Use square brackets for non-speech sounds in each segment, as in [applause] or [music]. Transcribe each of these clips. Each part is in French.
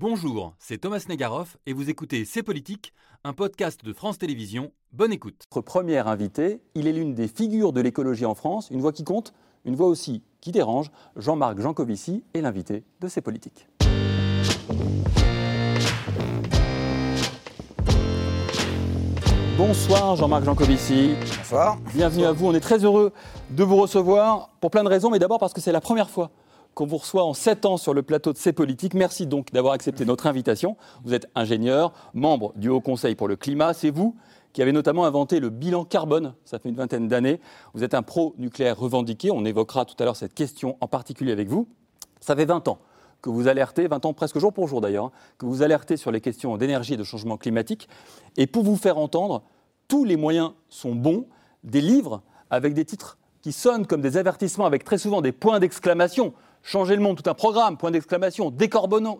Bonjour, c'est Thomas Negaroff et vous écoutez C'est Politique, un podcast de France Télévisions. Bonne écoute. Notre premier invité, il est l'une des figures de l'écologie en France, une voix qui compte, une voix aussi qui dérange. Jean-Marc Jancovici est l'invité de C'est Politique. Bonsoir Jean-Marc Jancovici. Bonsoir. Bienvenue à vous. On est très heureux de vous recevoir pour plein de raisons, mais d'abord parce que c'est la première fois qu'on vous reçoit en sept ans sur le plateau de C'est Politique. Merci donc d'avoir accepté notre invitation. Vous êtes ingénieur, membre du Haut Conseil pour le climat. C'est vous qui avez notamment inventé le bilan carbone, ça fait une vingtaine d'années. Vous êtes un pro-nucléaire revendiqué. On évoquera tout à l'heure cette question en particulier avec vous. Ça fait 20 ans que vous alertez, 20 ans presque jour pour jour d'ailleurs, hein, que vous alertez sur les questions d'énergie et de changement climatique. Et pour vous faire entendre, tous les moyens sont bons. Des livres avec des titres qui sonnent comme des avertissements avec très souvent des points d'exclamation. Changer le monde, tout un programme, point d'exclamation. Décarbonons,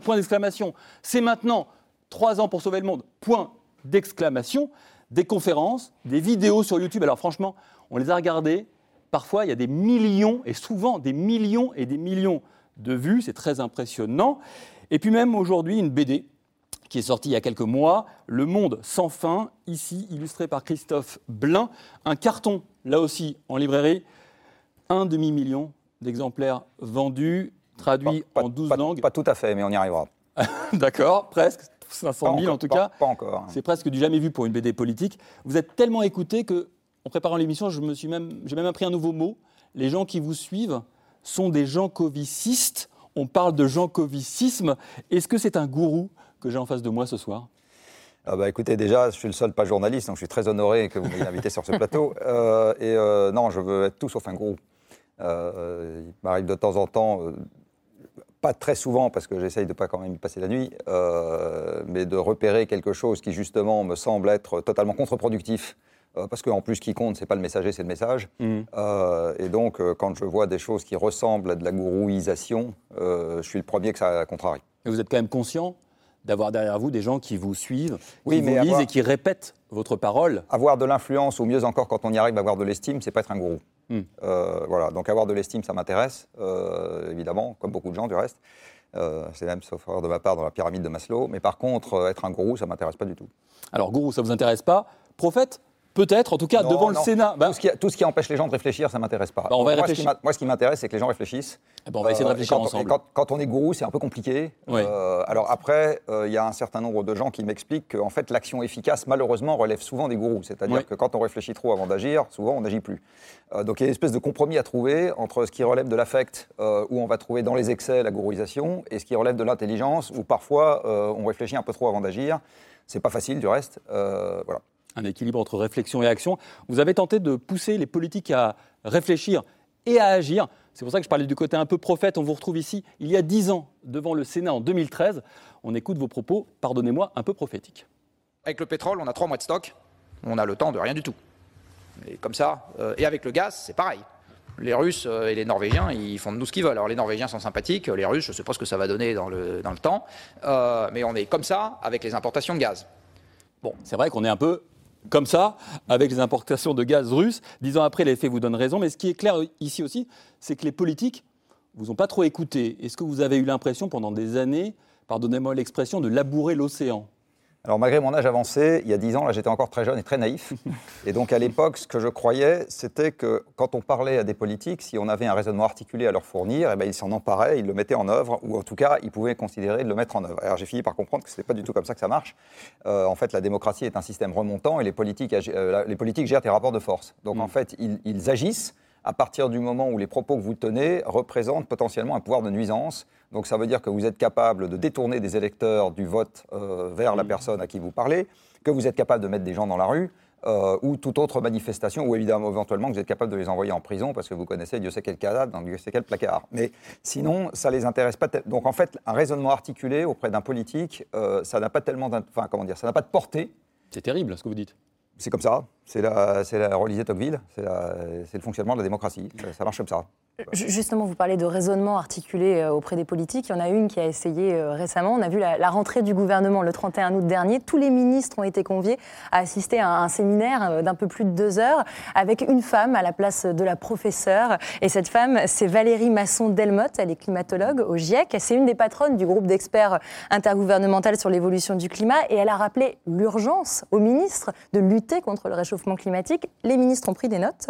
point d'exclamation. C'est maintenant, trois ans pour sauver le monde, point d'exclamation. Des conférences, des vidéos sur YouTube. Alors franchement, on les a regardées. Parfois, il y a des millions, et souvent des millions et des millions de vues. C'est très impressionnant. Et puis même aujourd'hui, une BD qui est sortie il y a quelques mois, Le Monde sans fin, ici illustré par Christophe Blin. Un carton, là aussi, en librairie. Un demi-million d'exemplaires vendus, traduits Pas- en 12 pas- langues. Pas tout à fait, mais on y arrivera. [laughs] D'accord, presque. 500 000 encore, en tout pas- cas. Pas encore. C'est presque du jamais vu pour une BD politique. Vous êtes tellement écouté que, en préparant l'émission, je me suis même, j'ai même appris un nouveau mot. Les gens qui vous suivent sont des gens covicistes. On parle de gens covicisme. Est-ce que c'est un gourou que j'ai en face de moi ce soir? Ah bah, écoutez, déjà, je suis le seul pas journaliste, donc je suis très honoré que vous m'ayez invité sur ce plateau. [laughs] Euh, et euh, non, je veux être tout sauf un gourou. Euh, il m'arrive de temps en temps, euh, pas très souvent parce que j'essaye de pas quand même y passer la nuit, euh, mais de repérer quelque chose qui justement me semble être totalement contre-productif. euh, parce qu'en plus, ce qui compte, c'est pas le messager, c'est le message. Euh, et donc, euh, quand je vois des choses qui ressemblent à de la gourouisation, euh, je suis le premier que ça contrarie. Et vous êtes quand même conscient d'avoir derrière vous des gens qui vous suivent, Oui, qui mais vous lisent avoir- et qui répètent votre parole. Avoir de l'influence, ou mieux encore, quand on y arrive, avoir de l'estime, c'est pas être un gourou. Hmm. Euh, voilà, donc avoir de l'estime, ça m'intéresse, euh, évidemment, comme beaucoup de gens du reste. Euh, c'est même sauf erreur de ma part dans la pyramide de Maslow. Mais par contre, être un gourou, ça m'intéresse pas du tout. Alors, gourou, ça vous intéresse pas? Prophète Peut-être, en tout cas, Non, devant non. le Sénat. Ben, tout, ce qui, tout ce qui empêche les gens de réfléchir, ça m'intéresse pas. Bah, on va moi, ce qui réfléchir. moi, ce qui m'intéresse, c'est que les gens réfléchissent. eh ben, on va essayer de Euh, réfléchir quand, ensemble. quand- quand on est gourou, c'est un peu compliqué. Oui. Euh, alors après, euh, il y a un certain nombre de gens qui m'expliquent qu'en fait, l'action efficace, malheureusement, relève souvent des gourous. C'est-à-dire Oui. que quand on réfléchit trop avant d'agir, souvent, on n'agit plus. Donc il y a une espèce de compromis à trouver entre ce qui relève de l'affect, où on va trouver dans les excès la gourouisation, et ce qui relève de l'intelligence, où parfois on réfléchit un peu trop avant d'agir. C'est pas facile, du reste. Voilà. Un équilibre entre réflexion et action. Vous avez tenté de pousser les politiques à réfléchir et à agir. C'est pour ça que je parlais du côté un peu prophète. On vous retrouve ici il y a dix ans devant le Sénat en 2013. On écoute vos propos, pardonnez-moi, un peu prophétiques. Avec le pétrole, on a trois mois de stock, on a le temps de rien du tout. Et comme ça, euh, et avec le gaz, c'est pareil. Les Russes euh, et les Norvégiens, ils font de nous ce qu'ils veulent. Alors les Norvégiens sont sympathiques, les Russes, je ne sais pas ce que ça va donner dans le, dans le temps, Euh, mais on est comme ça avec les importations de gaz. Bon, c'est vrai qu'on est un peu comme ça avec les importations de gaz russe. Dix ans après, les faits vous donnent raison. Mais ce qui est clair ici aussi, c'est que les politiques vous ont pas trop écouté. Est-ce que vous avez eu l'impression pendant des années, pardonnez-moi l'expression, de labourer l'océan? Alors malgré mon âge avancé, il y a 10 ans, là j'étais encore très jeune et très naïf. [laughs] et donc à l'époque, ce que je croyais, c'était que quand on parlait à des politiques, si on avait un raisonnement articulé à leur fournir, eh ben, ils s'en emparaient, ils le mettaient en œuvre, ou en tout cas, ils pouvaient considérer de le mettre en œuvre. Alors j'ai fini par comprendre que ce n'était pas du tout comme ça que ça marche. Euh, en fait, la démocratie est un système remontant et les politiques, euh, les politiques gèrent des rapports de force. Donc en fait, ils, ils agissent à partir du moment où les propos que vous tenez représentent potentiellement un pouvoir de nuisance. Donc ça veut dire que vous êtes capable de détourner des électeurs du vote euh, vers la personne à qui vous parlez, que vous êtes capable de mettre des gens dans la rue, euh, ou toute autre manifestation, ou évidemment éventuellement que vous êtes capable de les envoyer en prison parce que vous connaissez Dieu sait quel cadavre dans Dieu sait quel placard. Mais sinon, ça les intéresse pas. Donc en fait, un raisonnement articulé auprès d'un politique, euh, ça n'a pas tellement, enfin comment dire, ça n'a pas de portée. C'est terrible ce que vous dites. C'est comme ça. C'est la, la Rolysée Tocqueville, c'est, le fonctionnement de la démocratie. Ça, marche comme ça. Ju- Justement, vous parlez de raisonnement articulé euh, auprès des politiques. Il y en a une qui a essayé euh, récemment. On a vu la, la rentrée du gouvernement le 31 août dernier. Tous les ministres ont été conviés à assister à un séminaire euh, d'un peu plus de deux heures avec une femme à la place de la professeure. Et cette femme, c'est Valérie Masson-Delmotte. Elle est climatologue au GIEC. C'est une des patronnes du groupe d'experts intergouvernemental sur l'évolution du climat. Et elle a rappelé l'urgence aux ministres de lutter contre le réchauffement climatique. Les ministres ont pris des notes.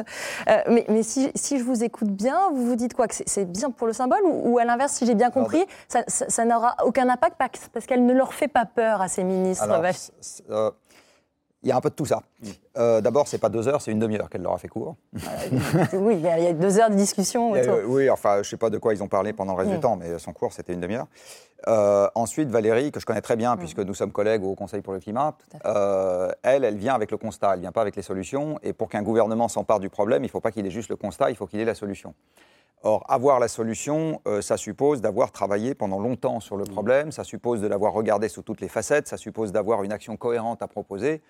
Euh, mais mais si, si je vous écoute bien, vous vous dites quoi Que c'est- bien pour le symbole ou, ou à l'inverse, si j'ai bien compris, ça, ça- ça n'aura aucun impact parce- qu'elle ne leur fait pas peur à ces ministres Alors, euh, il y a un peu de tout ça. Euh, D'abord, c'est pas deux heures, c'est une demi-heure qu'elle leur a fait court. [laughs] Oui, il y a- deux heures de discussion autour. euh, oui, enfin, je sais pas de quoi ils ont parlé pendant le reste Mm. du temps, mais son cours, c'était une demi-heure. Euh, ensuite, Valérie, que je connais très bien, Mm. puisque nous sommes collègues au Conseil pour le climat, euh, elle, elle vient avec le constat, elle vient pas avec les solutions. Et pour qu'un gouvernement s'empare du problème, il ne faut pas qu'il ait juste le constat, il faut qu'il ait la solution. Or, avoir la solution, euh, ça suppose d'avoir travaillé pendant longtemps sur le problème, ça suppose de l'avoir regardé sous toutes les facettes, ça suppose d'avoir une action cohérente à proposer,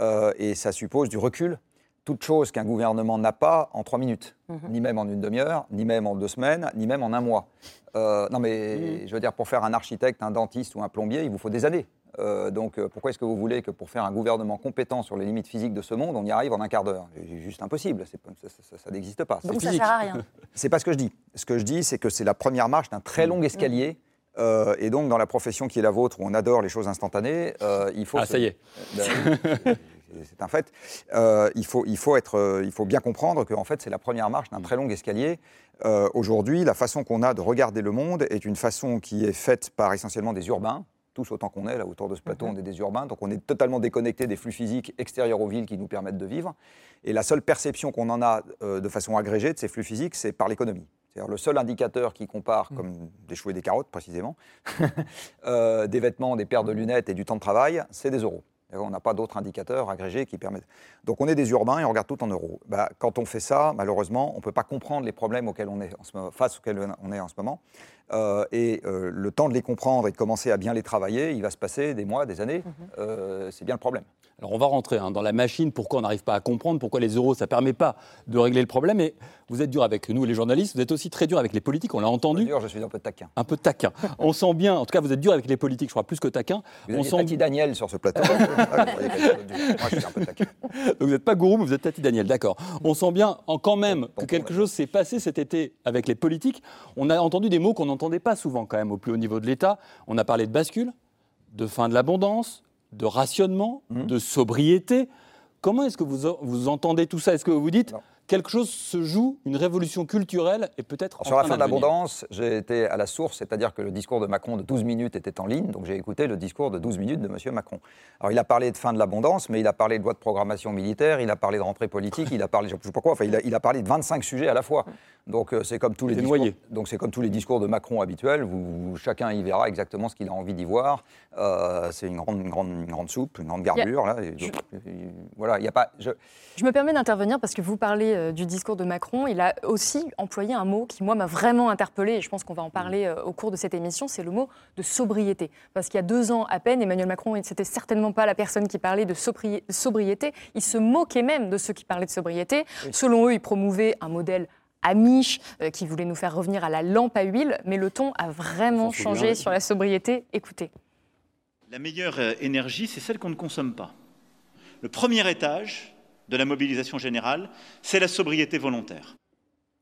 euh, et ça suppose du recul. Toute chose qu'un gouvernement n'a pas en trois minutes, ni même en une demi-heure, ni même en deux semaines, ni même en un mois. Euh, non, mais je veux dire, pour faire un architecte, un dentiste ou un plombier, il vous faut des années. Euh, donc, pourquoi est-ce que vous voulez que pour faire un gouvernement compétent sur les limites physiques de ce monde, on y arrive en un quart d'heure? C'est juste impossible. Ça, ça- ça- ça n'existe pas. Donc ça sert à rien. [laughs] C'est pas ce que je dis. Ce que je dis, c'est que c'est la première marche d'un très long escalier. Euh, et donc, dans la profession qui est la vôtre, où on adore les choses instantanées, euh, il faut. Ah, se- ça y est. [laughs] Ben, c'est un fait. Euh, il, faut, il, faut être, il faut bien comprendre qu'en fait, c'est la première marche d'un très long escalier. Aujourd'hui, la façon qu'on a de regarder le monde est une façon qui est faite par essentiellement des urbains. Tous autant qu'on est, là, autour de ce plateau, on est des urbains. Donc, on est totalement déconnecté des flux physiques extérieurs aux villes qui nous permettent de vivre. Et la seule perception qu'on en a euh, de façon agrégée de ces flux physiques, c'est par l'économie. C'est-à-dire le seul indicateur qui compare, comme des choux et des carottes précisément, [laughs] euh, des vêtements, des paires de lunettes et du temps de travail, c'est des euros. On n'a pas d'autres indicateurs agrégés qui permettent. Donc on est des urbains et on regarde tout en euros. Bah, quand on fait ça, malheureusement, on ne peut pas comprendre les problèmes auxquels on est en ce moment, face auxquels on est en ce moment. Euh, et euh, le temps de les comprendre et de commencer à bien les travailler, il va se passer des mois, des années. Euh, c'est bien le problème. Alors on va rentrer hein, dans la machine, pourquoi on n'arrive pas à comprendre, pourquoi les euros, ça ne permet pas de régler le problème. Et vous êtes dur avec nous, les journalistes, vous êtes aussi très dur avec les politiques, on l'a entendu, D'ailleurs, je suis un peu taquin. un peu taquin. [laughs] On sent bien, en tout cas vous êtes dur avec les politiques, je crois plus que taquin. Vous On sent Tati Daniel sur ce plateau. [laughs] Ah, vous croyez quelqu'un d'autre du- Moi, je suis un peu taquin. [laughs] Donc vous n'êtes pas gourou, mais vous êtes Tati Daniel, d'accord. On sent bien en, quand même que quelque chose s'est passé cet été avec les politiques. On a entendu des mots qu'on n'entendait pas souvent quand même au plus haut niveau de l'État. On a parlé de bascule, de fin de l'abondance, de rationnement, Mmh. de sobriété. Comment est-ce que vous, vous entendez tout ça? Est-ce que vous vous dites Non. Quelque chose se joue, une révolution culturelle et peut-être en Sur la fin de l'abondance, j'ai été à la source, c'est-à-dire que le discours de Macron de 12 minutes était en ligne, donc j'ai écouté le discours de 12 minutes de M. Macron. Alors il a parlé de fin de l'abondance, mais il a parlé de loi de programmation militaire, il a parlé de rentrée politique, il a parlé, je ne sais pas quoi, enfin il a, il a parlé de 25 sujets à la fois. Donc euh, c'est comme tous les discours. noyé. Donc c'est comme tous les discours de Macron habituels, vous- chacun y verra exactement ce qu'il a envie d'y voir. Euh, c'est une grande, une grande, une grande soupe, une grande garbure là. et euh, voilà, il n'y a pas. je- Je me permets d'intervenir parce que vous parlez euh, du discours de Macron. Il a aussi employé un mot qui, moi, m'a vraiment interpellé, et je pense qu'on va en parler euh, au cours de cette émission, c'est le mot de sobriété. Parce qu'il y a deux ans à peine, Emmanuel Macron, c'était certainement pas la personne qui parlait de sobri- sobriété. Il se moquait même de ceux qui parlaient de sobriété. Selon eux, il promouvait un modèle Amish, euh, qui voulait nous faire revenir à la lampe à huile, mais le ton a vraiment changé bien. sur la sobriété. Écoutez. La meilleure euh, énergie, c'est celle qu'on ne consomme pas. Le premier étage de la mobilisation générale, c'est la sobriété volontaire.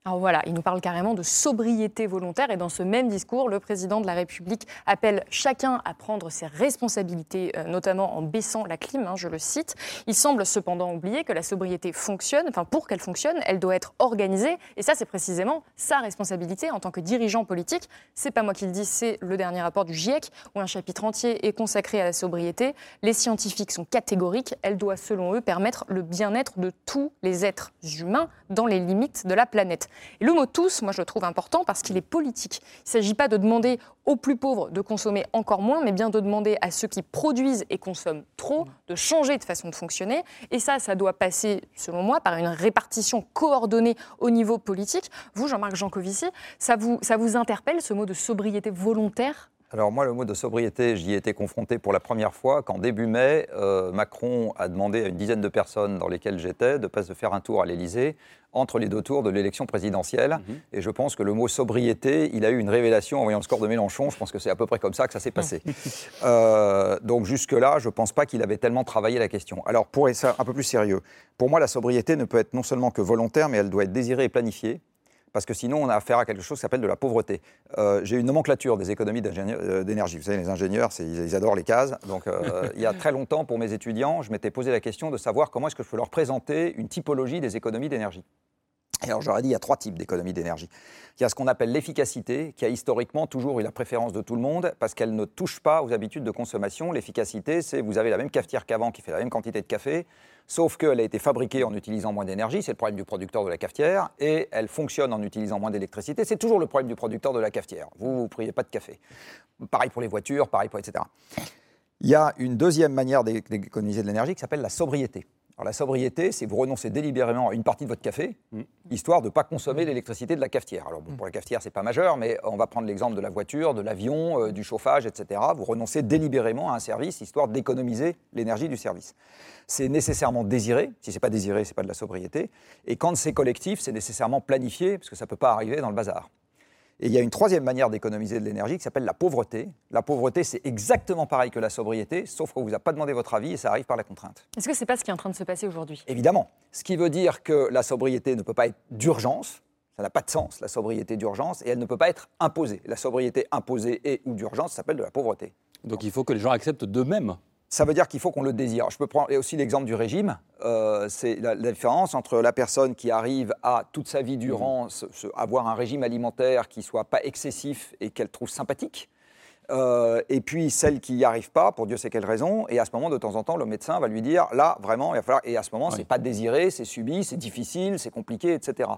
Alors voilà, il nous parle carrément de sobriété volontaire et dans ce même discours, le président de la République appelle chacun à prendre ses responsabilités, euh, notamment en baissant la clim, hein, je le cite. Il semble cependant oublier que la sobriété fonctionne, enfin pour qu'elle fonctionne, elle doit être organisée et ça c'est précisément sa responsabilité en tant que dirigeant politique. C'est pas moi qui le dis, c'est le dernier rapport du GIEC où un chapitre entier est consacré à la sobriété. Les scientifiques sont catégoriques, elle doit selon eux permettre le bien-être de tous les êtres humains dans les limites de la planète. Le mot tous, moi je le trouve important parce qu'il est politique. Il ne s'agit pas de demander aux plus pauvres de consommer encore moins, mais bien de demander à ceux qui produisent et consomment trop de changer de façon de fonctionner. Et ça, ça doit passer, selon moi, par une répartition coordonnée au niveau politique. Vous, Jean-Marc Jancovici, ça vous interpelle ce mot de sobriété volontaire? Alors moi, le mot de sobriété, j'y ai été confronté pour la première fois quand début mai, euh, Macron a demandé à une dizaine de personnes dans lesquelles j'étais de passer faire un tour à l'Élysée entre les deux tours de l'élection présidentielle. Mhm. Et je pense que le mot sobriété, il a eu une révélation en voyant le score de Mélenchon. Je pense que c'est à peu près comme ça que ça s'est passé. [laughs] Euh, donc jusque-là, je ne pense pas qu'il avait tellement travaillé la question. Alors pour être un peu plus sérieux, pour moi, la sobriété ne peut être non seulement que volontaire, mais elle doit être désirée et planifiée parce que sinon on a affaire à quelque chose qui s'appelle de la pauvreté. Euh, J'ai une nomenclature des économies euh, d'énergie. Vous savez, les ingénieurs, ils adorent les cases. Donc euh, [laughs] il y a très longtemps, pour mes étudiants, je m'étais posé la question de savoir comment est-ce que je peux leur présenter une typologie des économies d'énergie. Alors j'aurais dit, il y a trois types d'économies d'énergie. Il y a ce qu'on appelle l'efficacité, qui a historiquement toujours eu la préférence de tout le monde, parce qu'elle ne touche pas aux habitudes de consommation. L'efficacité, c'est vous avez la même cafetière qu'avant qui fait la même quantité de café, sauf qu'elle a été fabriquée en utilisant moins d'énergie, c'est le problème du producteur de la cafetière, et elle fonctionne en utilisant moins d'électricité, c'est toujours le problème du producteur de la cafetière. Vous, vous ne priez pas de café. Pareil pour les voitures, pareil pour etc. Il y a une deuxième manière d'é- d'économiser de l'énergie qui s'appelle la sobriété. Alors la sobriété, c'est vous renoncez délibérément à une partie de votre café, histoire de ne pas consommer l'électricité de la cafetière. Alors bon, pour la cafetière, c'est pas majeur, mais on va prendre l'exemple de la voiture, de l'avion, euh, du chauffage, etc. Vous renoncez délibérément à un service, histoire d'économiser l'énergie du service. C'est nécessairement désiré. Si c'est pas désiré, c'est pas de la sobriété. Et quand c'est collectif, c'est nécessairement planifié, parce que ça peut pas arriver dans le bazar. Et il y a une troisième manière d'économiser de l'énergie qui s'appelle la pauvreté. La pauvreté, c'est exactement pareil que la sobriété, sauf qu'on ne vous a pas demandé votre avis et ça arrive par la contrainte. Est-ce que c'est pas ce qui est en train de se passer aujourd'hui? Évidemment. Ce qui veut dire que la sobriété ne peut pas être d'urgence. Ça n'a pas de sens, la sobriété d'urgence, et elle ne peut pas être imposée. La sobriété imposée et ou d'urgence s'appelle de la pauvreté. Donc il faut que les gens acceptent d'eux-mêmes. Ça veut dire qu'il faut qu'on le désire. Je peux prendre aussi l'exemple du régime. Euh, c'est la, la différence entre la personne qui arrive à toute sa vie durant se- avoir un régime alimentaire qui soit pas excessif et qu'elle trouve sympathique. euh, et puis celle qui n'y arrive pas, pour Dieu sait quelle raison, et à ce moment, de temps en temps, le médecin va lui dire, là, vraiment, il va falloir, et à ce moment, Oui. c'est pas désiré, c'est subi, c'est difficile, c'est compliqué, etc.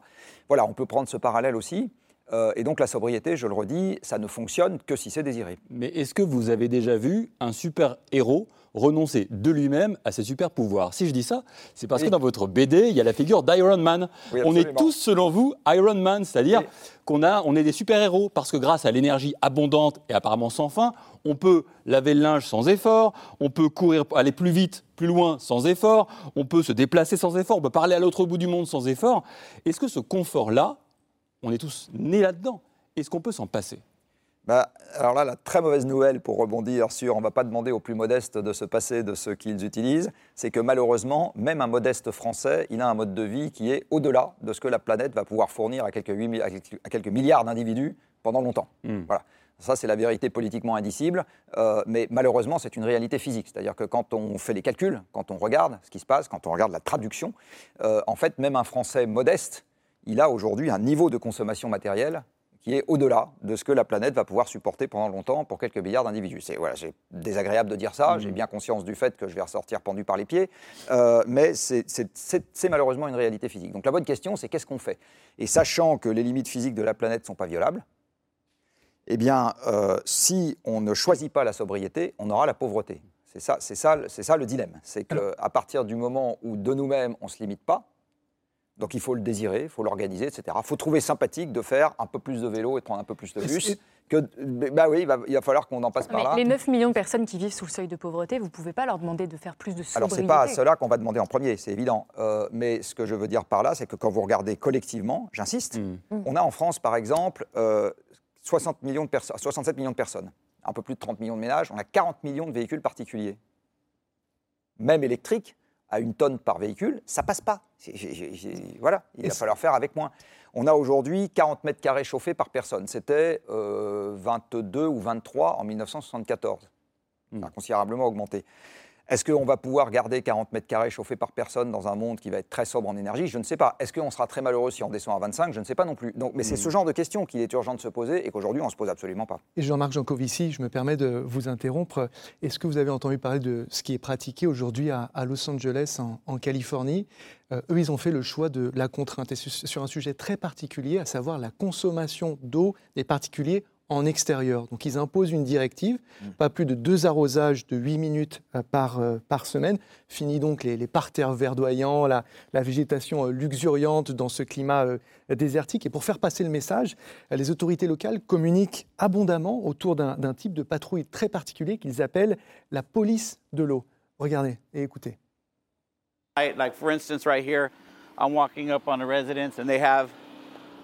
Voilà, on peut prendre ce parallèle aussi. Euh, et donc la sobriété, je le redis, ça ne fonctionne que si c'est désiré. Mais est-ce que vous avez déjà vu un super-héros renoncer de lui-même à ses super-pouvoirs Si je dis ça, c'est parce Oui. que dans votre BD, il y a la figure d'Iron Man. Oui, on est tous, selon vous, Iron Man, c'est-à-dire Oui. qu'on a, on est des super-héros parce que grâce à l'énergie abondante et apparemment sans fin, on peut laver le linge sans effort, on peut courir, aller plus vite, plus loin sans effort, on peut se déplacer sans effort, on peut parler à l'autre bout du monde sans effort. Est-ce que ce confort-là, on est tous nés là-dedans? Est-ce qu'on peut s'en passer? Bah, alors là, la très mauvaise nouvelle pour rebondir sur on ne va pas demander aux plus modestes de se passer de ce qu'ils utilisent, c'est que malheureusement, même un modeste Français, il a un mode de vie qui est au-delà de ce que la planète va pouvoir fournir à quelques, huit mi- à quelques- à quelques milliards d'individus pendant longtemps. Hmm. Voilà. Ça, c'est la vérité politiquement indicible, euh, mais malheureusement, c'est une réalité physique. C'est-à-dire que quand on fait les calculs, quand on regarde ce qui se passe, quand on regarde la traduction, euh, en fait, même un Français modeste, il a aujourd'hui un niveau de consommation matérielle qui est au-delà de ce que la planète va pouvoir supporter pendant longtemps pour quelques milliards d'individus. C'est voilà, désagréable de dire ça, j'ai bien conscience du fait que je vais ressortir pendu par les pieds, euh, mais c'est- malheureusement une réalité physique. Donc la bonne question, c'est qu'est-ce qu'on fait? Et sachant que les limites physiques de la planète ne sont pas violables, eh bien, euh, si on ne choisit pas la sobriété, on aura la pauvreté. C'est ça, ça, c'est ça le dilemme. C'est qu'à partir du moment où de nous-mêmes, on ne se limite pas, donc il faut le désirer, il faut l'organiser, etc. Il faut trouver sympathique de faire un peu plus de vélo et de prendre un peu plus de bus. Que, bah oui, il va, il va falloir qu'on en passe par Mais là. les 9 millions de personnes qui vivent sous le seuil de pauvreté, vous ne pouvez pas leur demander de faire plus de sobriété. Alors, ce n'est pas à cela qu'on va demander en premier, c'est évident. Euh, mais ce que je veux dire par là, c'est que quand vous regardez collectivement, j'insiste, on a en France, par exemple, euh, 60 millions de perso- 67 millions de personnes, un peu plus de 30 millions de ménages, on a 40 millions de véhicules particuliers. Même électriques, à une tonne par véhicule, ça passe pas. Voilà, il va falloir faire avec moins. On a aujourd'hui 40 mètres carrés chauffés par personne. C'était euh, 22 ou 23 en 1974. Ça a considérablement augmenté. Est-ce qu'on va pouvoir garder 40 mètres carrés chauffés par personne dans un monde qui va être très sobre en énergie? Je ne sais pas. Est-ce qu'on sera très malheureux si on descend à 25 Je ne sais pas non plus. Donc, mais c'est ce genre de questions qu'il est urgent de se poser et qu'aujourd'hui on ne se pose absolument pas. Et Jean-Marc Jancovici, je me permets de vous interrompre. Est-ce que vous avez entendu parler de ce qui est pratiqué aujourd'hui à, à Los Angeles, en, en Californie? Euh, Eux, ils ont fait le choix de la contrainte, et su- sur un sujet très particulier, à savoir la consommation d'eau des particuliers en extérieur. Donc ils imposent une directive, pas plus de deux arrosages de 8 minutes euh, par, euh, par semaine. Fini donc les, les parterres verdoyants, la, la végétation euh, luxuriante dans ce climat euh, désertique. Et pour faire passer le message, les autorités locales communiquent abondamment autour d'un type de patrouille très particulier qu'ils appellent la police de l'eau. Regardez et écoutez. Like for instance, right here, I'm walking up on a residence and they have.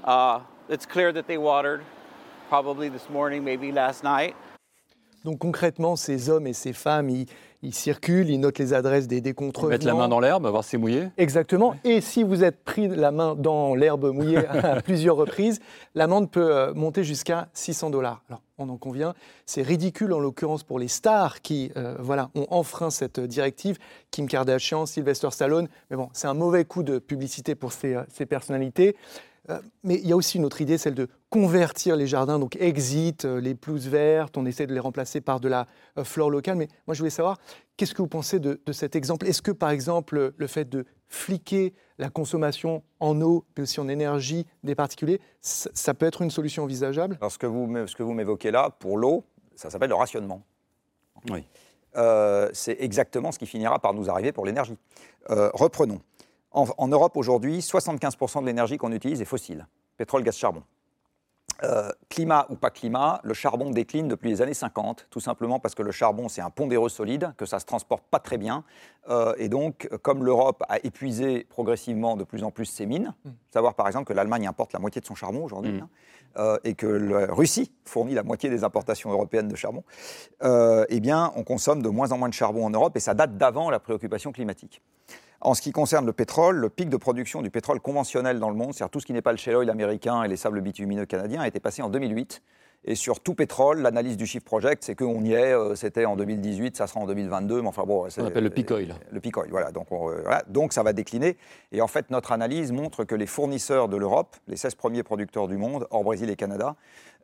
Uh, it's clear that they watered, probably this morning, maybe last night. Donc concrètement, ces hommes et ces femmes, ils, ils circulent, ils notent les adresses des, des contrevenants. Mettre la main dans l'herbe, voir si c'est mouillé. Exactement. Et si vous êtes pris la main dans l'herbe mouillée [laughs] à plusieurs reprises, l'amende peut euh, monter jusqu'à 600 dollars. Alors, on en convient, c'est ridicule en l'occurrence pour les stars qui euh, voilà, ont enfreint cette directive, Kim Kardashian, Sylvester Stallone. Mais bon, c'est un mauvais coup de publicité pour ces, euh, ces personnalités. Euh, mais il y a aussi une autre idée, celle de convertir les jardins, donc exit euh, les pelouses vertes, on essaie de les remplacer par de la euh, flore locale. Mais moi, je voulais savoir, qu'est-ce que vous pensez de, de cet exemple? Est-ce que, par exemple, le fait de fliquer la consommation en eau, mais aussi en énergie des particuliers, ça, ça peut être une solution envisageable? Alors, ce que vous, m'é- ce que vous m'évoquez là, pour l'eau, ça s'appelle le rationnement. Oui. Euh, c'est exactement ce qui finira par nous arriver pour l'énergie. Euh, reprenons. En, en Europe aujourd'hui, 75% de l'énergie qu'on utilise est fossile, pétrole, gaz, charbon. Euh, climat ou pas climat, le charbon décline depuis les années 50, tout simplement parce que le charbon, c'est un pondéreux solide, que ça se transporte pas très bien. Euh, et donc, comme l'Europe a épuisé progressivement de plus en plus ses mines, savoir par exemple que l'Allemagne importe la moitié de son charbon aujourd'hui, Mm. hein, euh, et que la Russie fournit la moitié des importations européennes de charbon, euh, eh bien, on consomme de moins en moins de charbon en Europe, et ça date d'avant la préoccupation climatique. En ce qui concerne le pétrole, le pic de production du pétrole conventionnel dans le monde, c'est-à-dire tout ce qui n'est pas le shale oil américain et les sables bitumineux canadiens, a été passé en 2008. Et sur tout pétrole, l'analyse du Shift Project, c'est qu'on y est, euh, c'était en 2018, ça sera en 2022, mais enfin bon... On appelle le peak oil. Le peak oil, voilà. Donc, on, euh, voilà. Donc ça va décliner. Et en fait, notre analyse montre que les fournisseurs de l'Europe, les 16 premiers producteurs du monde, hors Brésil et Canada,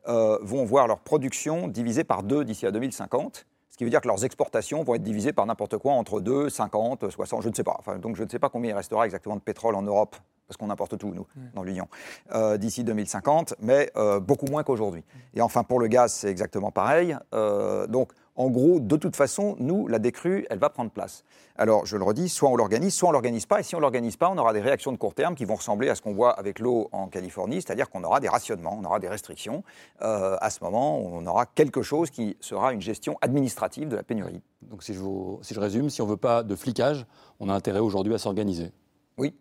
euh, vont voir leur production divisée par deux d'ici à 2050. Ce qui veut dire que leurs exportations vont être divisées par n'importe quoi entre 2, 50, 60, je ne sais pas. Enfin, donc je ne sais pas combien il restera exactement de pétrole en Europe, parce qu'on importe tout, nous, dans l'Union, euh, d'ici 2050, mais euh, beaucoup moins qu'aujourd'hui. Et enfin, pour le gaz, c'est exactement pareil. Euh, donc, en gros, de toute façon, nous, la décrue, elle va prendre place. Alors, je le redis, soit on l'organise, soit on l'organise pas. Et si on l'organise pas, on aura des réactions de court terme qui vont ressembler à ce qu'on voit avec l'eau en Californie, c'est-à-dire qu'on aura des rationnements, on aura des restrictions. Euh, à ce moment, on aura quelque chose qui sera une gestion administrative de la pénurie. Donc si je, vous- si je résume, si on ne veut pas de flicage, on a intérêt aujourd'hui à s'organiser. Oui.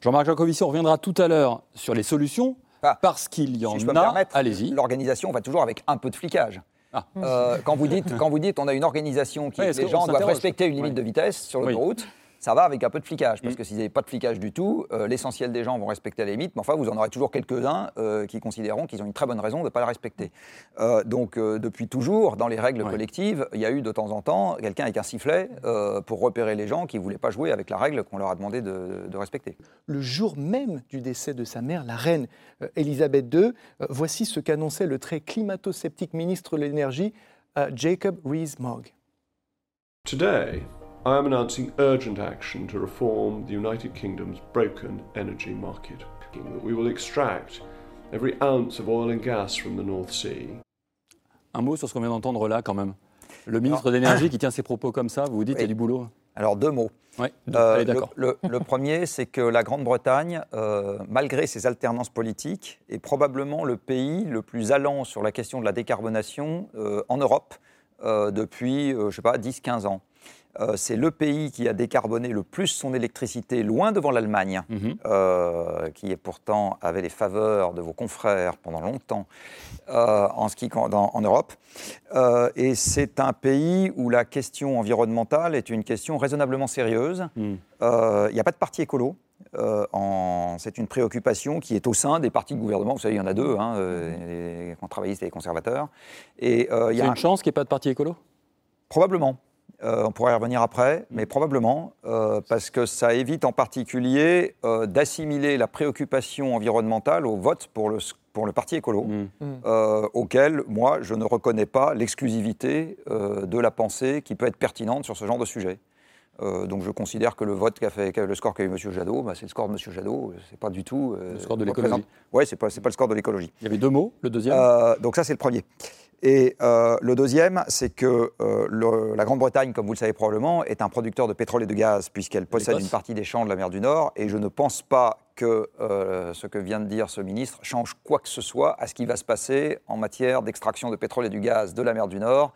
Jean-Marc Jancovici, on reviendra tout à l'heure sur les solutions, Ah, parce qu'il y en si je peux a. Allez-y. l'organisation va toujours avec un peu de flicage. Ah. Euh, quand, vous dites, quand vous dites on a une organisation qui les gens doivent respecter une limite de vitesse sur Oui. Ça va avec un peu de flicage. Parce Mm. que s'ils n'avaient pas de flicage du tout, euh, l'essentiel des gens vont respecter la limite, mais enfin vous en aurez toujours quelques-uns euh, qui considéreront qu'ils ont une très bonne raison de ne pas la respecter. Euh, donc euh, depuis toujours, dans les règles Ouais. collectives, il y a eu de temps en temps quelqu'un avec un sifflet euh, pour repérer les gens qui ne voulaient pas jouer avec la règle qu'on leur a demandé de, de respecter. le jour même du décès de sa mère, la reine euh, Elisabeth II. Euh, voici ce qu'annonçait le très climato-sceptique ministre de l'Énergie, euh, Jacob Rees-Mogg. Today, I am announcing urgent action to reform the United Kingdom's broken energy market. That we will extract every ounce of oil and gas from the North Sea. Un mot sur ce qu'on vient d'entendre là, quand même. Le ministre de l'Énergie [coughs] qui tient ses propos comme ça, vous vous dites qu'il y a Oui. du boulot Alors deux mots. Oui, Euh, allez, le, d'accord. le- le premier, c'est que la Grande-Bretagne, euh, malgré ses alternances politiques, est probablement le pays le plus allant sur la question de la décarbonation euh, en Europe euh, depuis, euh, je sais pas, 10-15 ans. Euh, c'est le pays qui a décarboné le plus son électricité, loin devant l'Allemagne, Mhm. euh, qui est pourtant avait les faveurs de vos confrères pendant longtemps euh, en, en Europe. Et c'est un pays où la question environnementale est une question raisonnablement sérieuse. Il n'y a pas de parti écolo. Euh, en- c'est une préoccupation qui est au sein des partis de gouvernement. Vous savez, il y en a deux, hein, euh, les travaillistes et les conservateurs. Et euh, il y a une un- chance qu'il n'y ait pas de parti écolo? Probablement. Euh, on pourrait y revenir après, mais probablement, euh, parce que ça évite en particulier euh, d'assimiler la préoccupation environnementale au vote pour le, pour le parti écolo, Mm. euh, auquel, moi, je ne reconnais pas l'exclusivité euh, de la pensée qui peut être pertinente sur ce genre de sujet. Euh, donc je considère que le vote qu'a fait, le score qu'a eu M. Jadot, bah, c'est le score de M. Jadot. C'est pas du tout. euh, Le score de l'écologie. Ouais, c'est pas, c'est pas le score de l'écologie. Il y avait deux mots, le deuxième? Euh, donc ça, c'est le premier. Et euh, le deuxième, c'est que euh, le- la Grande-Bretagne, comme vous le savez probablement, est un producteur de pétrole et de gaz, puisqu'elle possède une partie des champs de la mer du Nord. Et je ne pense pas que euh, ce que vient de dire ce ministre change quoi que ce soit à ce qui va se passer en matière d'extraction de pétrole et du gaz de la mer du Nord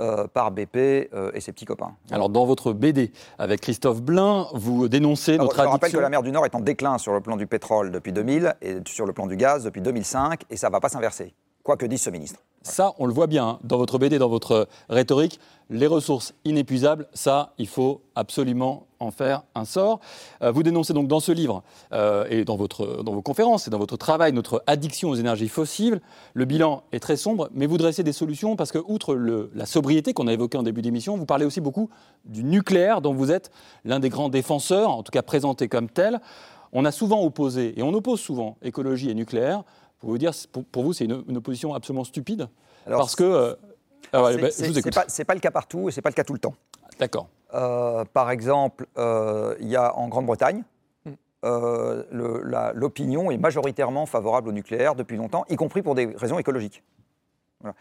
euh, par BP euh, et ses petits copains. Alors, dans votre BD avec Christophe Blain, vous dénoncez Alors, notre je rappelle addiction. que la mer du Nord est en déclin sur le plan du pétrole depuis 2000 et sur le plan du gaz depuis 2005, et ça ne va pas s'inverser, quoi que dise ce ministre. Ça, on le voit bien hein, dans votre BD, dans votre rhétorique. Les ressources inépuisables, ça, il faut absolument en faire un sort. Euh, vous dénoncez donc dans ce livre euh, et dans, votre, dans vos conférences et dans votre travail notre addiction aux énergies fossiles. Le bilan est très sombre, mais vous dressez des solutions parce que, outre la sobriété qu'on a évoquée en début d'émission, vous parlez aussi beaucoup du nucléaire dont vous êtes l'un des grands défenseurs, en tout cas présenté comme tel. On a souvent opposé, et on oppose souvent écologie et nucléaire. Pour vous dire, pour, pour vous, c'est une, une opposition absolument stupide. Alors, parce que. euh, ah ouais, bah, je vous c'est écoute. pas, c'est pas le cas partout et c'est pas le cas tout le temps. D'accord. Euh, par exemple, euh, il y a en Grande-Bretagne, Mm. euh, le- la- l'opinion est majoritairement favorable au nucléaire depuis longtemps, y compris pour des raisons écologiques. Voilà.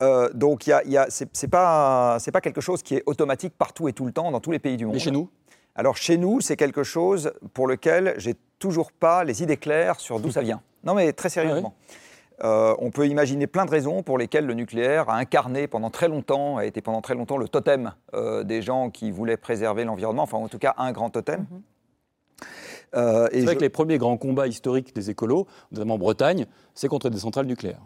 Euh, donc, il y a- y a- c'est c'est pas, c'est pas quelque chose qui est automatique partout et tout le temps dans tous les pays du monde. Mais chez nous? Alors chez nous, c'est quelque chose pour lequel j'ai toujours pas les idées claires sur d'où ça vient. [laughs] Non mais très sérieusement. Euh, on peut imaginer plein de raisons pour lesquelles le nucléaire a incarné pendant très longtemps, a été pendant très longtemps le totem euh, des gens qui voulaient préserver l'environnement, enfin en tout cas un grand totem. Euh, et C'est vrai je- que les premiers grands combats historiques des écolos, notamment en Bretagne, c'est contre des centrales nucléaires.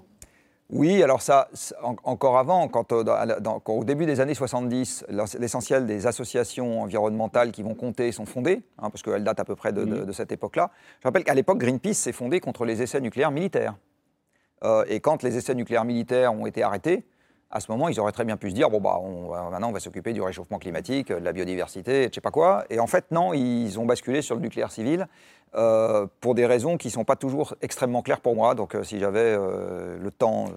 Oui, alors ça, en- encore avant, quand, euh, dans- dans- quand au début des années 70, l'ess- l'essentiel des associations environnementales qui vont compter sont fondées, hein, parce qu'elles datent à peu près de, de- de cette époque-là. Je rappelle qu'à l'époque, Greenpeace s'est fondé contre les essais nucléaires militaires. Euh, et quand les essais nucléaires militaires ont été arrêtés, à ce moment, ils auraient très bien pu se dire bon bah on maintenant on va s'occuper du réchauffement climatique, de la biodiversité, je sais pas quoi. Et en fait non, ils ont basculé sur le nucléaire civil euh, pour des raisons qui sont pas toujours extrêmement claires pour moi. Donc euh, si j'avais euh, le temps euh,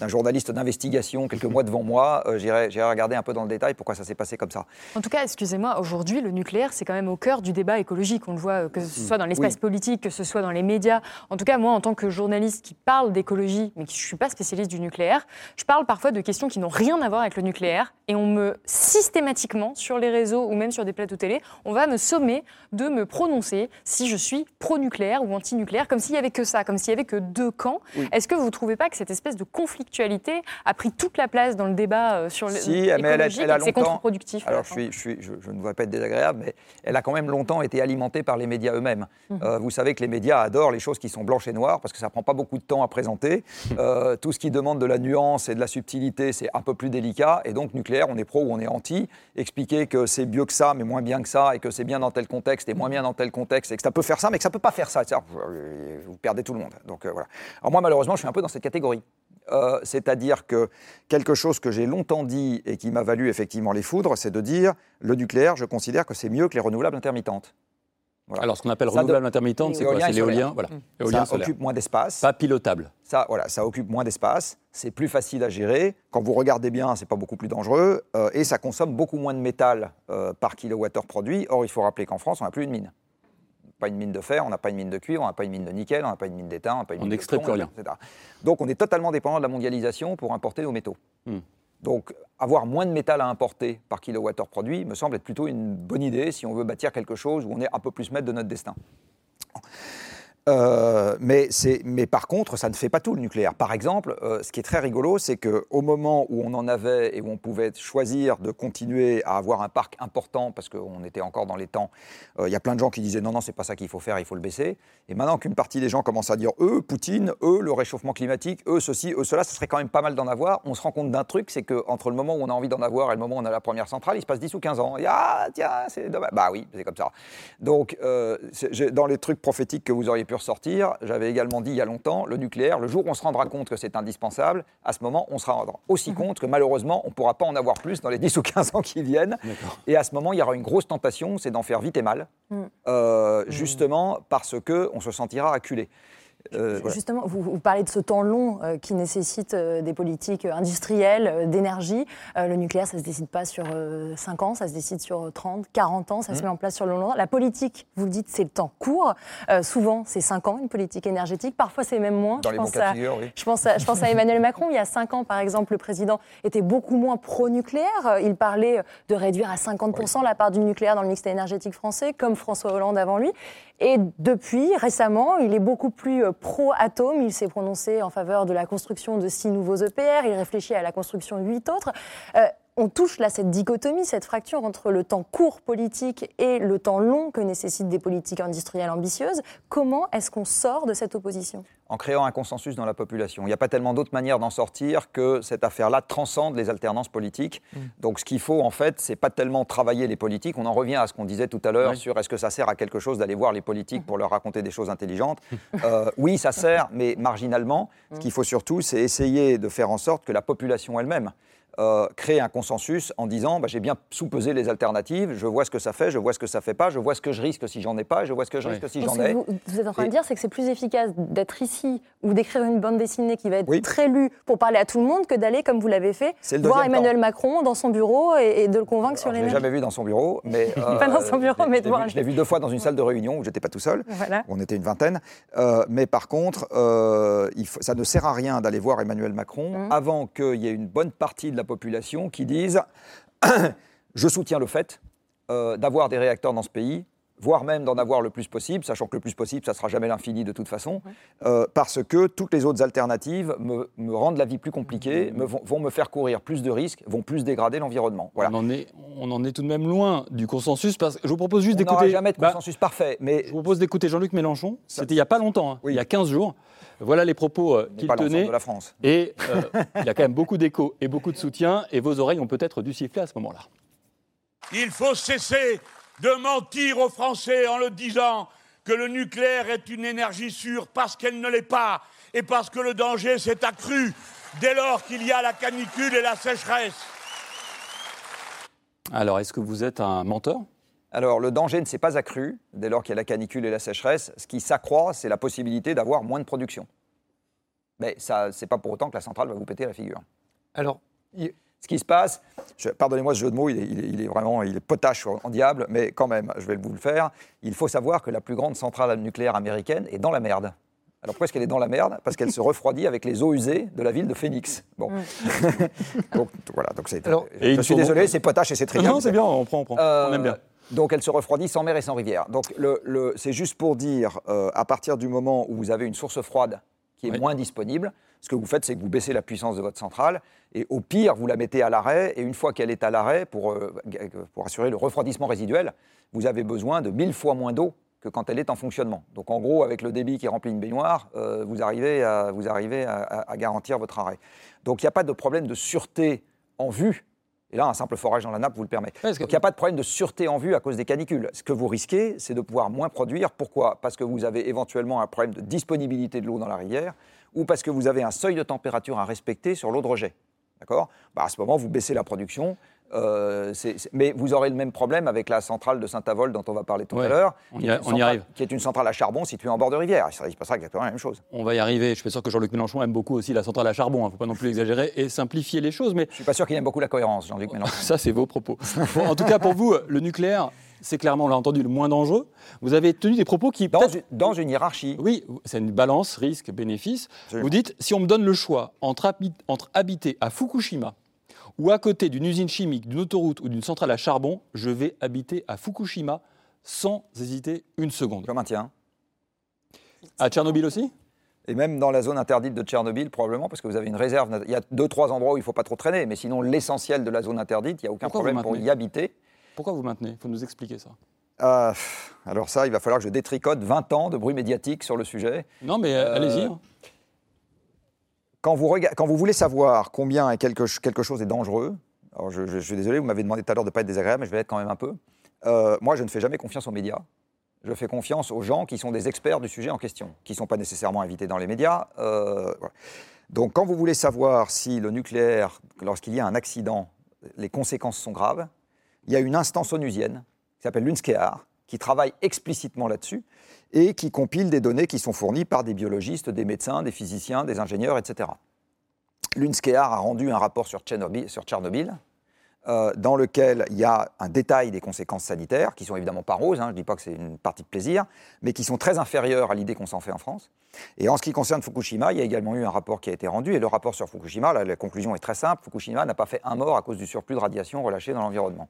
d'un journaliste d'investigation quelques mois devant moi, euh, j'irais j'irais regarder un peu dans le détail pourquoi ça s'est passé comme ça. En tout cas, excusez-moi, aujourd'hui, le nucléaire, c'est quand même au cœur du débat écologique. On le voit, euh, que ce soit dans l'espace Oui. politique, que ce soit dans les médias. En tout cas, moi, en tant que journaliste qui parle d'écologie, mais qui ne suis pas spécialiste du nucléaire, je parle parfois de questions qui n'ont rien à voir avec le nucléaire. Et on me, systématiquement, sur les réseaux ou même sur des plateaux télé, on va me sommer de me prononcer si je suis pro-nucléaire ou anti-nucléaire, comme s'il n'y avait que ça, comme s'il n'y avait que deux camps. Oui. Est-ce que vous ne trouvez pas que cette espèce de conflictualité a pris toute la place dans le débat euh, sur le Si, mais elle a- elle a c'est contre-productif Alors, je, fin suis, je, suis- je- je ne voudrais pas être désagréable, mais elle a quand même longtemps été alimentée par les médias eux-mêmes. Mhm. Euh, vous savez que les médias adorent les choses qui sont blanches et noires parce que ça prend pas beaucoup de temps à présenter. Euh, tout ce qui demande de la nuance et de la subtilité, c'est un peu plus délicat. Et donc, nucléaire, on est pro ou on est anti. Expliquer que c'est mieux que ça, mais moins bien que ça, et que c'est bien dans tel contexte et moins bien dans tel contexte, et que ça peut faire ça, mais que ça peut pas faire ça. C'est-à-dire, Vous perdez tout le monde. Donc, euh, voilà. Alors, moi, malheureusement, je suis un peu dans cette catégorie. Euh, C'est-à-dire que quelque chose que j'ai longtemps dit et qui m'a valu effectivement les foudres, c'est de dire le nucléaire, je considère que c'est mieux que les renouvelables intermittentes. Voilà. Alors, ce qu'on appelle renouvelable de- intermittente, c'est quoi? C'est l'éolien, voilà. Ça solaire. occupe moins d'espace. Pas pilotable. Ça, voilà, ça occupe moins d'espace, c'est plus facile à gérer. Quand vous regardez bien, c'est pas beaucoup plus dangereux euh, et ça consomme beaucoup moins de métal euh, par kilowattheure produit. Or, il faut rappeler qu'en France, on n'a plus une mine. Pas une mine de fer, on n'a pas une mine de cuivre, on n'a pas une mine de nickel, on n'a pas une mine d'étain, on n'a pas une On mine de plomb, plus rien. etc. Donc, on est totalement dépendant de la mondialisation pour importer nos métaux. Hmm. Donc, avoir moins de métal à importer par kilowattheure produit me semble être plutôt une bonne idée si on veut bâtir quelque chose où on est un peu plus maître de notre destin. Euh, mais, mais par contre, ça ne fait pas tout le nucléaire. Par exemple, euh, ce qui est très rigolo, c'est qu'au moment où on en avait et où on pouvait choisir de continuer à avoir un parc important, parce qu'on était encore dans les temps, euh, il y a plein de gens qui disaient non, non, c'est pas ça qu'il faut faire, il faut le baisser. Et maintenant qu'une partie des gens commencent à dire eux, Poutine, eux, le réchauffement climatique, eux, ceci, eux, cela, ça serait quand même pas mal d'en avoir. On se rend compte d'un truc, c'est qu'entre le moment où on a envie d'en avoir et le moment où on a la première centrale, il se passe 10 ou 15 ans. Et ah, tiens, c'est dommage. Bah oui, c'est comme ça. Donc, euh, dans les trucs prophétiques que vous auriez pu ressortir, j'avais également dit il y a longtemps, le nucléaire, le jour où on se rendra compte que c'est indispensable, à ce moment, on se rendra aussi compte que malheureusement, on ne pourra pas en avoir plus dans les 10 [laughs] ou 15 ans qui viennent. Et à ce moment, il y aura une grosse tentation, c'est d'en faire vite et mal, Mm. euh, justement parce qu'on se sentira acculé. Euh, voilà. Justement, vous, vous parlez de ce temps long euh, qui nécessite euh, des politiques industrielles, d'énergie. Le nucléaire, ça ne se décide pas sur euh, 5 ans, ça se décide sur 30, 40 ans, ça se met en place sur le long terme. La politique, vous le dites, c'est le temps court. Souvent, c'est 5 ans, une politique énergétique. Parfois, c'est même moins. Dans Je les pense à- de figure, oui. Je pense, à, je pense à [laughs] Emmanuel Macron. Il y a 5 ans, par exemple, le président était beaucoup moins pro-nucléaire. Il parlait de réduire à 50% la part du nucléaire dans le mix énergétique français, comme François Hollande avant lui. Et depuis, récemment, il est beaucoup plus euh, pro-atome. Il s'est prononcé en faveur de la construction de six nouveaux EPR. Il réfléchit à la construction de huit autres. Euh, on touche là cette dichotomie, cette fracture entre le temps court politique et le temps long que nécessitent des politiques industrielles ambitieuses. Comment est-ce qu'on sort de cette opposition? En créant un consensus dans la population. Il n'y a pas tellement d'autres manières d'en sortir que cette affaire-là transcende les alternances politiques. Donc ce qu'il faut en fait, c'est pas tellement travailler les politiques. On en revient à ce qu'on disait tout à l'heure Oui. sur est-ce que ça sert à quelque chose d'aller voir les politiques pour leur raconter des choses intelligentes. [laughs] Euh, oui, ça sert, mais marginalement. Ce qu'il faut surtout, c'est essayer de faire en sorte que la population elle-même euh, crée un consensus en disant bah, j'ai bien sous-pesé les alternatives, je vois ce que ça fait, je vois ce que ça fait pas, je vois ce que je risque si j'en ai pas, je vois ce que je Ouais. risque si j'en ce que ai. vous, vous êtes en train Et- de dire, c'est que c'est plus efficace d'être ici ou d'écrire une bande dessinée qui va être Oui. très lue pour parler à tout le monde que d'aller, comme vous l'avez fait, voir Emmanuel temps. Macron dans son bureau et, et de le convaincre sur Alors, je l'ai jamais vu dans son bureau, mais euh, [laughs] Pas dans son bureau, je l'ai- mais lui. Je l'ai vu deux fois dans une salle de réunion où j'étais pas tout seul. Voilà. On était une vingtaine. Euh, mais par contre, euh, il faut- ça ne sert à rien d'aller voir Emmanuel Macron Mhm. avant qu'il y ait une bonne partie de la population qui dise [coughs] Je soutiens le fait euh, d'avoir des réacteurs dans ce pays, voire même d'en avoir le plus possible, sachant que le plus possible, ça ne sera jamais l'infini de toute façon, euh, parce que toutes les autres alternatives me, me rendent la vie plus compliquée, me vont, vont me faire courir plus de risques, vont plus dégrader l'environnement. Voilà. On, en est, on en est tout de même loin du consensus. Parce que je vous propose juste d'écouter. jamais de Bah, consensus parfait, mais je vous propose d'écouter Jean-Luc Mélenchon. C'était il n'y a pas longtemps, hein, Oui. il y a 15 jours. Voilà les propos euh, qu'il tenait. de la France. Et euh, il y a quand même beaucoup d'écho et beaucoup de soutien. Et vos oreilles ont peut-être dû siffler à ce moment-là. Il faut cesser de mentir aux Français en leur disant que le nucléaire est une énergie sûre parce qu'elle ne l'est pas et parce que le danger s'est accru dès lors qu'il y a la canicule et la sécheresse. Alors, est-ce que vous êtes un menteur? Alors, le danger ne s'est pas accru dès lors qu'il y a la canicule et la sécheresse. Ce qui s'accroît, c'est la possibilité d'avoir moins de production. Mais ça, c'est pas pour autant que la centrale va vous péter la figure. Alors, Ce qui se passe, pardonnez-moi ce jeu de mots, il est, il est- il est vraiment il est potache en, en diable, mais quand même, je vais vous le faire. Il faut savoir que la plus grande centrale nucléaire américaine est dans la merde. Alors pourquoi est-ce qu'elle est dans la merde? Parce qu'elle se refroidit avec les eaux usées de la ville de Phoenix. Bon. [laughs] donc voilà, donc c'est. Alors- Et je suis désolé, c'est potache et c'est très Non, c'est bien, on prend, on prend. Euh, on aime bien. Donc elle se refroidit sans mer et sans rivière. Donc le, le- c'est juste pour dire, euh, à partir du moment où vous avez une source froide qui est Oui. moins disponible, ce que vous faites, c'est que vous baissez la puissance de votre centrale, et au pire, vous la mettez à l'arrêt, et une fois qu'elle est à l'arrêt, pour, euh, pour assurer le refroidissement résiduel, vous avez besoin de 1000 fois moins d'eau que quand elle est en fonctionnement. Donc en gros, avec le débit qui remplit une baignoire, euh, vous arrivez, à, vous arrivez à, à- à garantir votre arrêt. Donc il n'y a pas de problème de sûreté en vue. Et là, un simple forage dans la nappe vous le permet. Parce que- Donc il n'y a pas de problème de sûreté en vue à cause des canicules. Ce que vous risquez, c'est de pouvoir moins produire. Pourquoi? Parce que vous avez éventuellement un problème de disponibilité de l'eau dans la rivière ou parce que vous avez un seuil de température à respecter sur l'eau de rejet. D'accord? Bah, À ce moment, vous baissez la production. Euh, mais vous aurez le même problème avec la centrale de Saint-Avold dont on va parler tout Ouais, à l'heure, on qui y est a- une y centrale- arrive. qui est une centrale à charbon située en bord de rivière. Ça se passera exactement la même chose. On va y arriver. Je suis sûr que Jean-Luc Mélenchon aime beaucoup aussi la centrale à charbon. Il ne faut pas non plus exagérer et simplifier les choses. Mais Je suis pas sûr qu'il aime beaucoup la cohérence, Jean-Luc [laughs] Mélenchon. ça, c'est vos propos. Bon, en tout cas, pour vous, le nucléaire, c'est clairement, on l'a entendu, le moins dangereux. Vous avez tenu des propos qui. Dans, une- dans une hiérarchie, Oui, c'est une balance risque-bénéfice. Vous dites, si on me donne le choix entre habiter à Fukushima ou à côté d'une usine chimique, d'une autoroute ou d'une centrale à charbon, je vais habiter à Fukushima sans hésiter une seconde. je maintiens. À Tchernobyl aussi? Et même dans la zone interdite de Tchernobyl, probablement, parce que vous avez une réserve. Il y a deux, trois endroits où il ne faut pas trop traîner, mais sinon, l'essentiel de la zone interdite, il n'y a aucun Pourquoi problème pour y habiter. Pourquoi vous maintenez? Il faut nous expliquer ça. Euh, alors ça, il va falloir que je détricote 20 ans de bruit médiatique sur le sujet. Non, mais Euh, allez-y. hein. Quand vous, rega- quand vous voulez savoir combien quelque, quelque chose est dangereux, alors je, suis désolé, vous m'avez demandé tout à l'heure de ne pas être désagréable, mais je vais être quand même un peu. Euh, moi, je ne fais jamais confiance aux médias. Je fais confiance aux gens qui sont des experts du sujet en question, qui ne sont pas nécessairement invités dans les médias. Euh. Donc, quand vous voulez savoir si le nucléaire, lorsqu'il y a un accident, les conséquences sont graves, il y a une instance onusienne qui s'appelle l'UNSCEAR, qui travaille explicitement là-dessus et qui compile des données qui sont fournies par des biologistes, des médecins, des physiciens, des ingénieurs, etc. L'UNSCEAR a rendu un rapport sur Tchernobyl, euh, dans lequel il y a un détail des conséquences sanitaires, qui sont évidemment pas roses, hein, je ne dis pas que c'est une partie de plaisir, mais qui sont très inférieures à l'idée qu'on s'en fait en France. Et en ce qui concerne Fukushima, il y a également eu un rapport qui a été rendu, et le rapport sur Fukushima, la, conclusion est très simple, Fukushima n'a pas fait un mort à cause du surplus de radiation relâché dans l'environnement.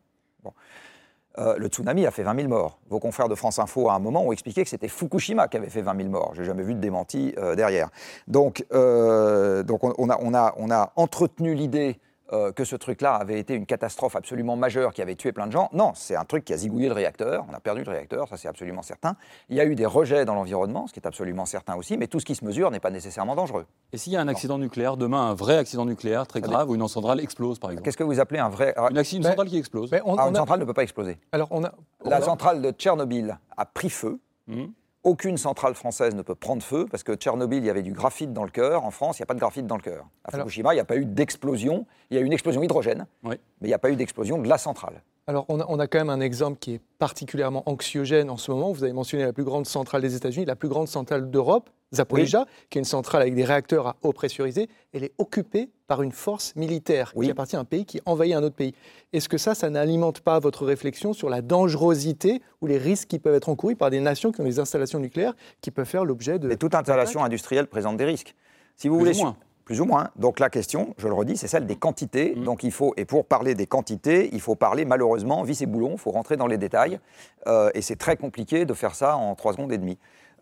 Euh, le tsunami a fait 20 000 morts. Vos confrères de France Info, à un moment, ont expliqué que c'était Fukushima qui avait fait 20 000 morts. J'ai jamais vu de démenti euh, derrière. Donc, euh, donc on, a, on, a, on, a, entretenu l'idée euh, que ce truc-là avait été une catastrophe absolument majeure qui avait tué plein de gens. Non, c'est un truc qui a zigouillé le réacteur. On a perdu le réacteur, ça c'est absolument certain. Il y a eu des rejets dans l'environnement, ce qui est absolument certain aussi, mais tout ce qui se mesure n'est pas nécessairement dangereux. Et s'il y a un accident nucléaire, demain, un vrai accident nucléaire très grave, où une centrale explose, par exemple Qu'est-ce que vous appelez un vrai. Une, accident, une centrale qui explose on, ah, Une centrale ne peut pas exploser. Alors on a, on La a... centrale de Tchernobyl a pris feu. Mmh. Aucune centrale française ne peut prendre feu parce que Tchernobyl, il y avait du graphite dans le cœur. En France, il n'y a pas de graphite dans le cœur. À Fukushima, Alors, il n'y a pas eu d'explosion. Il y a eu une explosion hydrogène, oui. mais il n'y a pas eu d'explosion de la centrale. Alors, on a, on a, quand même un exemple qui est particulièrement anxiogène en ce moment. Vous avez mentionné la plus grande centrale des États-Unis, la plus grande centrale d'Europe, Zaporizhia, oui. qui est une centrale avec des réacteurs à eau pressurisée. Elle est occupée par une force militaire oui. qui appartient à un pays qui envahit un autre pays. Est-ce que ça, ça n'alimente pas votre réflexion sur la dangerosité ou les risques qui peuvent être encourus par des nations qui ont des installations nucléaires qui peuvent faire l'objet de. Et toute installation industrielle présente des risques. Si vous Plus voulez. Plus ou moins. Donc la question, je le redis, c'est celle des quantités. Mmh. Donc il faut, et pour parler des quantités, il faut parler malheureusement, vis et boulons, il faut rentrer dans les détails. Euh, et c'est très compliqué de faire ça en 3 secondes et demie.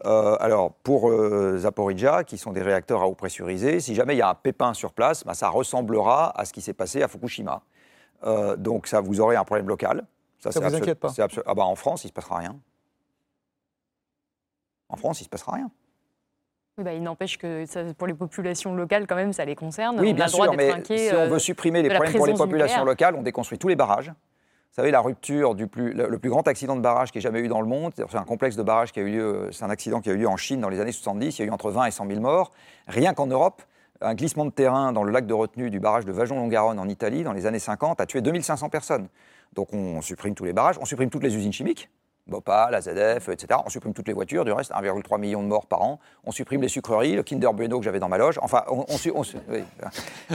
Euh, alors pour euh, Zaporizhia, qui sont des réacteurs à eau pressurisée, si jamais il y a un pépin sur place, bah, ça ressemblera à ce qui s'est passé à Fukushima. Euh, donc ça, vous aurez un problème local. Ça, ça vous inquiète pas ah bah, En France, il ne se passera rien. En France, il ne se passera rien. Oui, bah, il n'empêche que ça, pour les populations locales, quand même, ça les concerne. Oui, on bien a le droit sûr, mais inquiet, si on veut supprimer les problèmes pour les populations nucléaire. locales, on déconstruit tous les barrages. Vous savez, la rupture du plus, le, le plus grand accident de barrage qui ait jamais eu dans le monde, c'est un complexe de barrage qui a eu lieu, c'est un accident qui a eu lieu en Chine dans les années 70, il y a eu entre 20 et 100 000 morts. Rien qu'en Europe, un glissement de terrain dans le lac de retenue du barrage de Vajon-Longaronne en Italie dans les années 50 a tué 2500 personnes. Donc on supprime tous les barrages, on supprime toutes les usines chimiques, Bhopal, AZF, etc. On supprime toutes les voitures, du reste 1,3 million de morts par an. On supprime les sucreries, le Kinder Bueno que j'avais dans ma loge. Enfin, on, on, on, oui,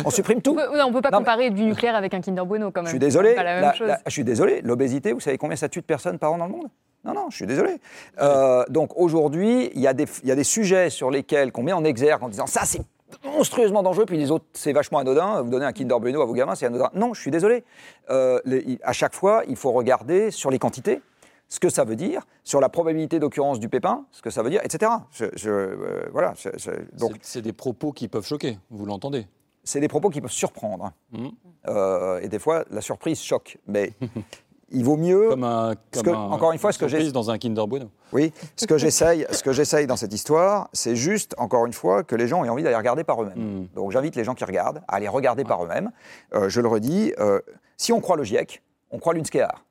on supprime tout. On ne peut pas non, comparer mais... du nucléaire avec un Kinder Bueno quand même. Je suis désolé. La la. La, je suis désolé. L'obésité, vous savez combien ça tue de personnes par an dans le monde? Non, non, je suis désolé. Euh, donc aujourd'hui, il y, y, a des sujets sur lesquels qu'on met en exergue en disant ça, c'est monstrueusement dangereux, puis les autres, c'est vachement anodin. Vous donnez un Kinder Bueno à vos gamins, c'est anodin. Non, je suis désolé. Euh, les, à chaque fois, il faut regarder sur les quantités ce que ça veut dire, sur la probabilité d'occurrence du pépin, ce que ça veut dire, etc. Je, je, euh, voilà. Je, donc c'est des propos qui peuvent choquer. Vous l'entendez C'est des propos qui peuvent surprendre. Mmh. Euh, et des fois, la surprise choque. Mais il vaut mieux. Comme un, comme que, un, encore une fois, ce que j'ai dans un Kinder Bueno. Oui, ce que j'essaye, ce que j'essaye dans cette histoire, c'est juste encore une fois que les gens aient envie d'aller regarder par eux-mêmes. Mm. Donc j'invite les gens qui regardent à aller regarder par eux-mêmes. Euh, je le redis, euh, si on croit le GIEC, on croit l'UNSCEAR.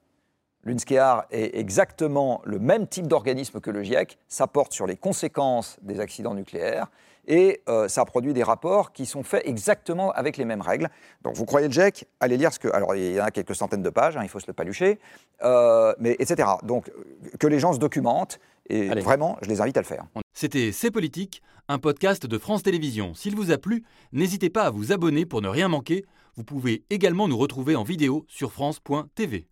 L'UNSCEAR est exactement le même type d'organisme que le GIEC. Ça porte sur les conséquences des accidents nucléaires et euh, ça produit des rapports qui sont faits exactement avec les mêmes règles. Donc vous croyez le GIEC Allez lire ce que... Alors il y en a quelques centaines de pages, hein, il faut se le palucher, euh, mais etc. Donc que les gens se documentent et Allez. vraiment, je les invite à le faire. C'était C'est Politique, un podcast de France Télévisions. S'il vous a plu, n'hésitez pas à vous abonner pour ne rien manquer. Vous pouvez également nous retrouver en vidéo sur France.tv.